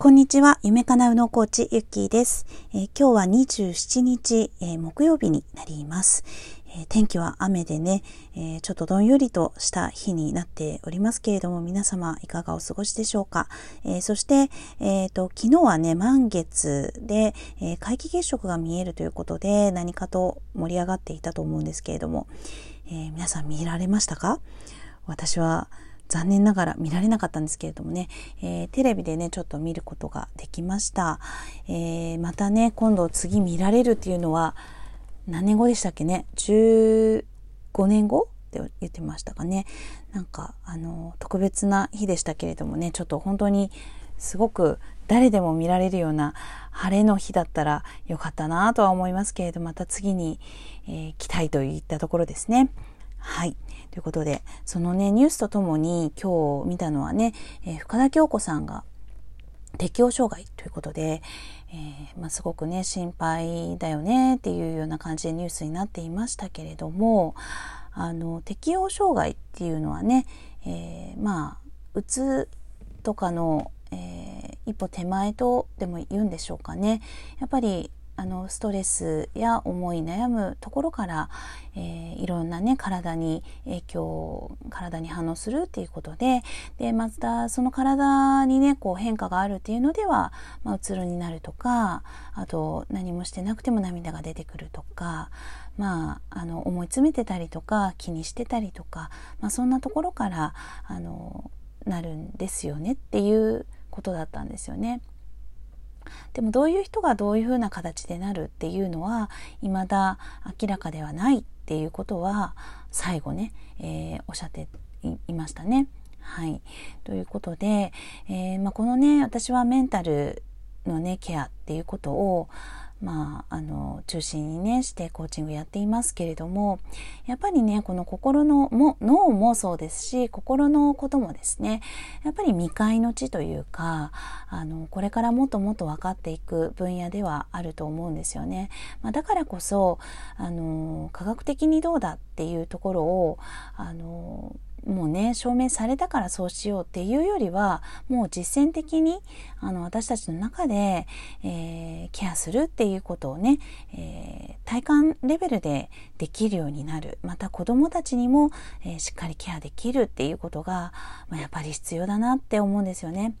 こんにちは。夢かなうのコーチ、ゆっきーです。えー、今日は27日、えー、木曜日になります。えー、天気は雨でね、えちょっとどんよりとした日になっておりますけれども、皆様いかがお過ごしでしょうか。えそして、えっ、と、昨日はね、満月で、え皆既月食が見えるということで、何かと盛り上がっていたと思うんですけれども、え皆さん見られましたか？私は、残念ながら見られなかったんですけれどもね、えー、テレビでね、ちょっと見ることができました。えー、またね、今度次見られるっていうのは、何年後でしたっけね ?15 年後って言ってましたかね。なんか、あの、特別な日でしたけれどもね、ちょっと本当にすごく誰でも見られるような晴れの日だったらよかったなとは思いますけれど、また次に、えー、来たいといったところですね。はい。ということで、そのね、ニュースとともに今日見たのはね、えー、深田恭子さんが適応障害ということで、えー、まあ、すごくね、心配だよねっていうような感じでニュースになっていましたけれども、あの、適応障害っていうのはね、えー、まあ、うつとかの、え一歩手前とでも言うんでしょうかね。やっぱりあのストレスや思い悩むところから、えー、いろんなね体に影響体に反応するっていうことででまたその体にねこう変化があるっていうのでは、まあ、うつろになるとかあと何もしてなくても涙が出てくるとかまあ、あの思い詰めてたりとか気にしてたりとか、まあ、そんなところからあのなるんですよねっていうことだったんですよね。でもどういう人がどういうふうな形でなるっていうのは未だ明らかではないっていうことは最後ね、えー、おっしゃっていましたね。はい。ということで、えーまあ、このね私はメンタルのねケアっていうことをまあ、あの中心にねしてコーチングやっていますけれどもやっぱりねこの心のも脳もそうですし心のこともですねやっぱり未開の地というかあのこれからもっともっと分かっていく分野ではあると思うんですよね。まあ、だからこそあの科学的にどうだっていうところをあのもうね証明されたからそうしようっていうよりはもう実践的にあの私たちの中で、えー、ケアするっていうことをね、えー、体感レベルでできるようになるまた子どもたちにも、えー、しっかりケアできるっていうことが、まあ、やっぱり必要だなって思うんですよね。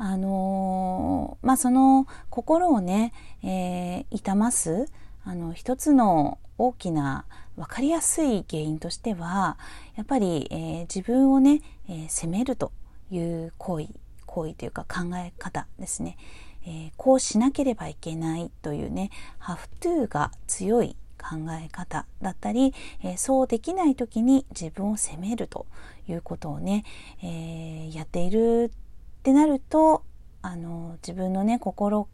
あのまあその心をね、え痛ますあの一つの大きな分かりやすい原因としてはやっぱり、えー、自分をね、えー、責めるという行為行為というか考え方ですね、えー、こうしなければいけないというねハフトゥーが強い考え方だったり、えそうできない時に自分を責めるということをね、えやっているってなるとあの自分のね心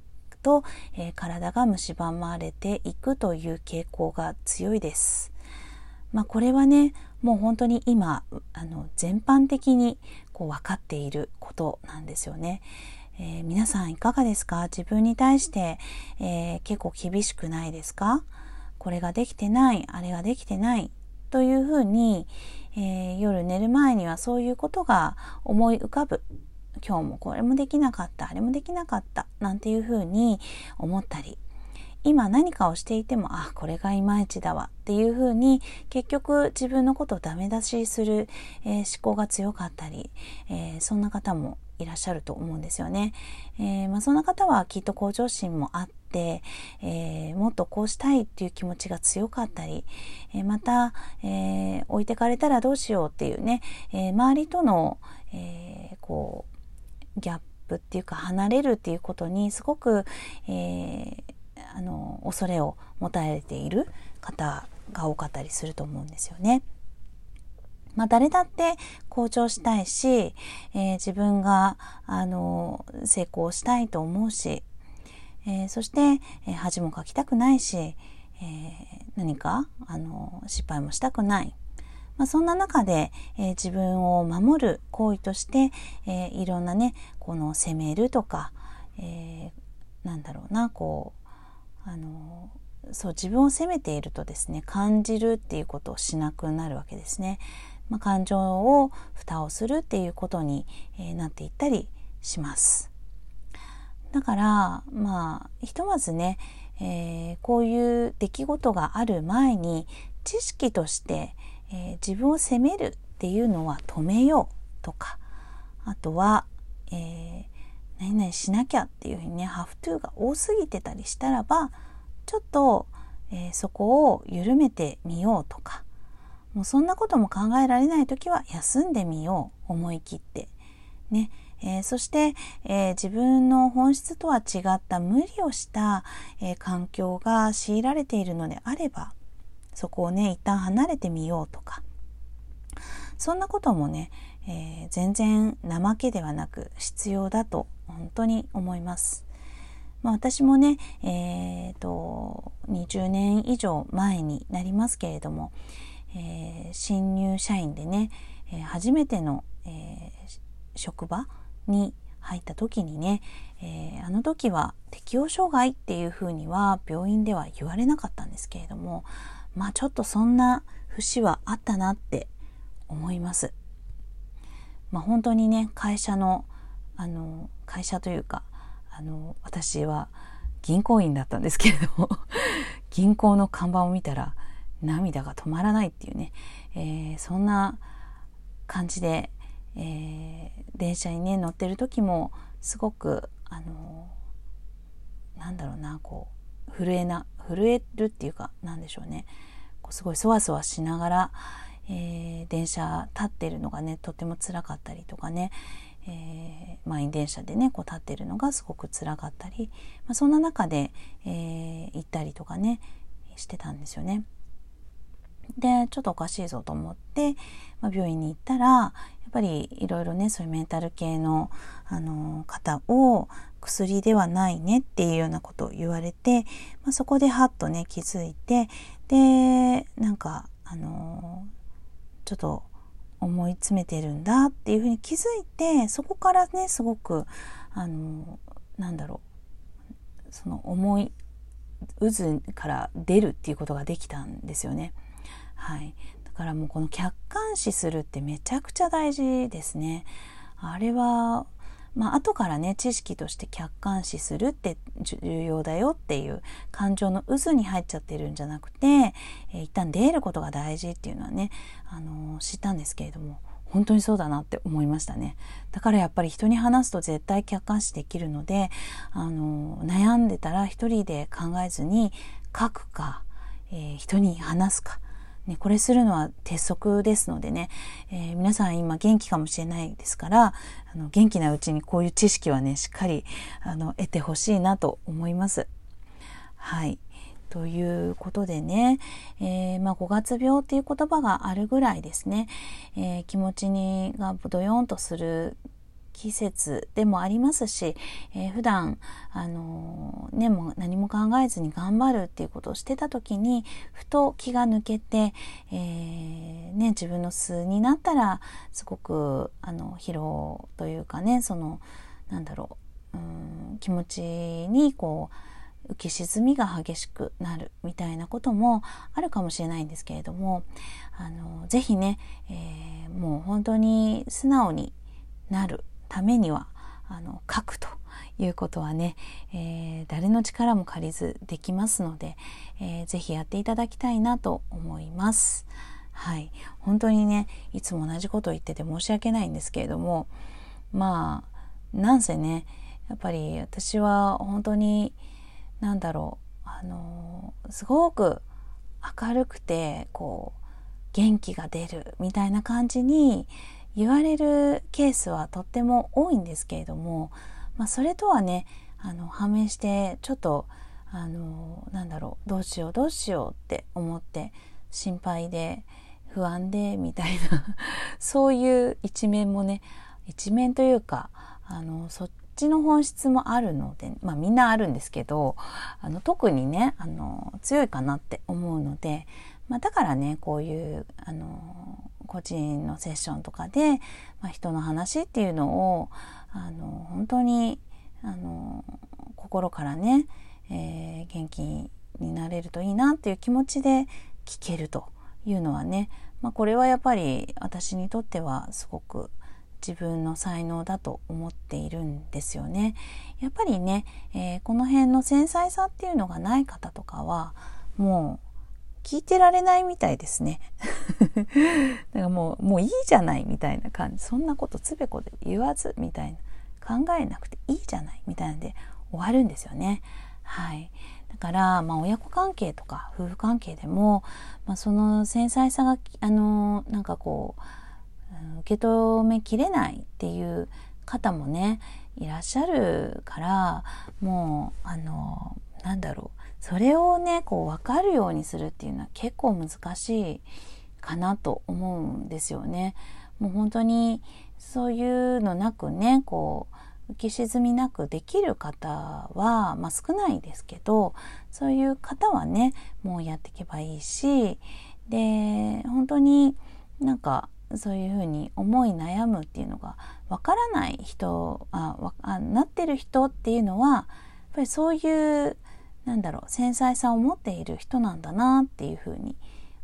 と、えー、体が蝕まれていくという傾向が強いです。まあ、これはねもう本当に今あの全般的にこう分かっていることなんですよね。えー、皆さんいかがですか？自分に対して、えー、結構厳しくないですか？これができてないあれができてないというふうに、えー、夜寝る前にはそういうことが思い浮かぶ今日もこれもできなかったあれもできなかったなんていうふうに思ったり今何かをしていてもあこれがいまいちだわっていうふうに結局自分のことをダメ出しする、えー、思考が強かったり、えー、そんな方もいらっしゃると思うんですよね。えー、まあ、そんな方はきっと向上心もあって、えー、もっとこうしたいっていう気持ちが強かったり、えー、また、え置いてかれたらどうしようっていうね、え周りとの、えこうギャップっていうか離れるっていうことにすごく、えー、あの恐れを持たれている方が多かったりすると思うんですよね。まあ、誰だって向上したいし、えー、自分があの成功したいと思うし、えー、そして、恥もかきたくないし、え何かあの失敗もしたくないまあ、そんな中で、えー、自分を守る行為として、えー、いろんなねこの責めるとか、えー、なんだろうなこうあのそう自分を責めているとですね感じるっていうことをしなくなるわけですね。まあ、感情を蓋をするっていうことに、えー、なっていったりします。だからまあひとまずね、えー、こういう出来事がある前に知識として、えー、自分を責めるっていうのは止めようとかあとは、えー、何々しなきゃっていうふうにねハフトゥーが多すぎてたりしたらばちょっと、えー、そこを緩めてみようとかもうそんなことも考えられない時は休んでみよう思い切ってね。えー、そして、えー、自分の本質とは違った無理をした、え、環境が強いられているのであればそこをね一旦離れてみようとかそんなこともね、え全然怠けではなく必要だと本当に思います。まあ、私もね、えーと、20年以上前になりますけれども、え新入社員でね、え初めての、え職場に入った時にね、えー、あの時は適応障害っていうふうには病院では言われなかったんですけれどもまあちょっとそんな節はあったなって思います。まあ、本当にね会社のあの会社というかあの私は銀行員だったんですけれども 銀行の看板を見たら涙が止まらないっていうね、えー、そんな感じでえー、電車にね乗ってる時もすごくあのなんだろうなこう震えな震えるっていうかなんでしょうねこうすごいそわそわしながら、えー、電車立ってるのがねとても辛かったりとかね、えー、満員電車でねこう立ってるのがすごく辛かったり、まあ、そんな中で、えー、行ったりとかねしてたんですよね。でちょっとおかしいぞと思って、まあ、病院に行ったらやっぱりいろいろねそういうメンタル系の、あの方を薬ではないねっていうようなことを言われて、まあ、そこでハッとね気づいてでなんか、あのちょっと思い詰めてるんだっていうふうに気づいてそこからねすごく、あのなんだろうその思い渦から出るっていうことができたんですよね。はい、だからもうこの客観視するってめちゃくちゃ大事ですね。あれはまあ後からね知識として客観視するって重要だよっていう感情の渦に入っちゃってるんじゃなくて、えー、一旦出ることが大事っていうのはね、あのー、知ったんですけれども本当にそうだなって思いましたねだからやっぱり人に話すと絶対客観視できるので、あのー、悩んでたら一人で考えずに書くか、えー、人に話すかね、これするのは鉄則ですのでね、えー、皆さん今元気かもしれないですからあの元気なうちにこういう知識はねしっかりあの得てほしいなと思います。はいということでね、えー、まあ、5月病っていう言葉があるぐらいですね、えー、気持ちにがドヨンとする季節でもありますし、えー、普段あのー、ねもう何も考えずに頑張るっていうことをしてた時にふと気が抜けて、えー、ね、自分の素になったらすごくあの疲労というかねそのなんだろううん気持ちにこう浮き沈みが激しくなるみたいなこともあるかもしれないんですけれどもあのぜひね、え、もう本当に素直になるためにはあの書くということはね、えー、誰の力も借りずできますので、えー、ぜひやっていただきたいなと思います。はい、本当にねいつも同じことを言ってて申し訳ないんですけれどもまあなんせねやっぱり私は本当に何だろうあのすごく明るくてこう元気が出るみたいな感じに言われるケースはとっても多いんですけれども、まあ、それとはねあの判明してちょっとあのなんだろうどうしようどうしようって思って心配で不安でみたいな そういう一面もね一面というかあのそっちの本質もあるのでまあみんなあるんですけどあの特にねあの強いかなって思うので、まあ、だからねこういうあの個人のセッションとかで、まあ、人の話っていうのをあの本当にあの心からね、えー、元気になれるといいなっていう気持ちで聞けるというのはね、まあ、これはやっぱり私にとってはすごく自分の才能だと思っているんですよね。やっぱりね、えー、この辺の繊細さっていうのがない方とかはもう聞いてられないみたいですね。だからもうもういいじゃないみたいな感じそんなことつべこで言わずみたいな考えなくていいじゃないみたいなんで終わるんですよね。はい、だから、まあ、親子関係とか夫婦関係でも、まあ、その繊細さがあのなんかこう受け止めきれないっていう方もねいらっしゃるからもうあのなんだろうそれをねこう分かるようにするっていうのは結構難しいかなと思うんですよね。もう本当にそういうのなくねこう浮き沈みなくできる方は、まあ、少ないですけどそういう方はねもうやっていけばいいしで本当になんかそういうふうに思い悩むっていうのがわからない人ああなってる人っていうのはやっぱりそういうなんだろう繊細さを持っている人なんだなっていうふうに、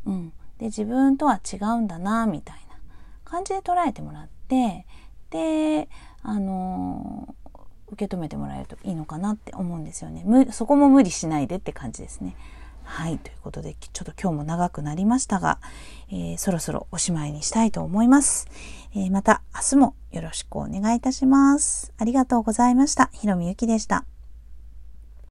うん、で自分とは違うんだなみたいな感じで捉えてもらってであの受け止めてもらえるといいのかなって思うんですよねそこも無理しないでって感じですね。はい。ということで、ちょっと今日も長くなりましたが、えー、そろそろおしまいにしたいと思います。えー、また明日もよろしくお願いいたします。ありがとうございました。ひろみゆきでした。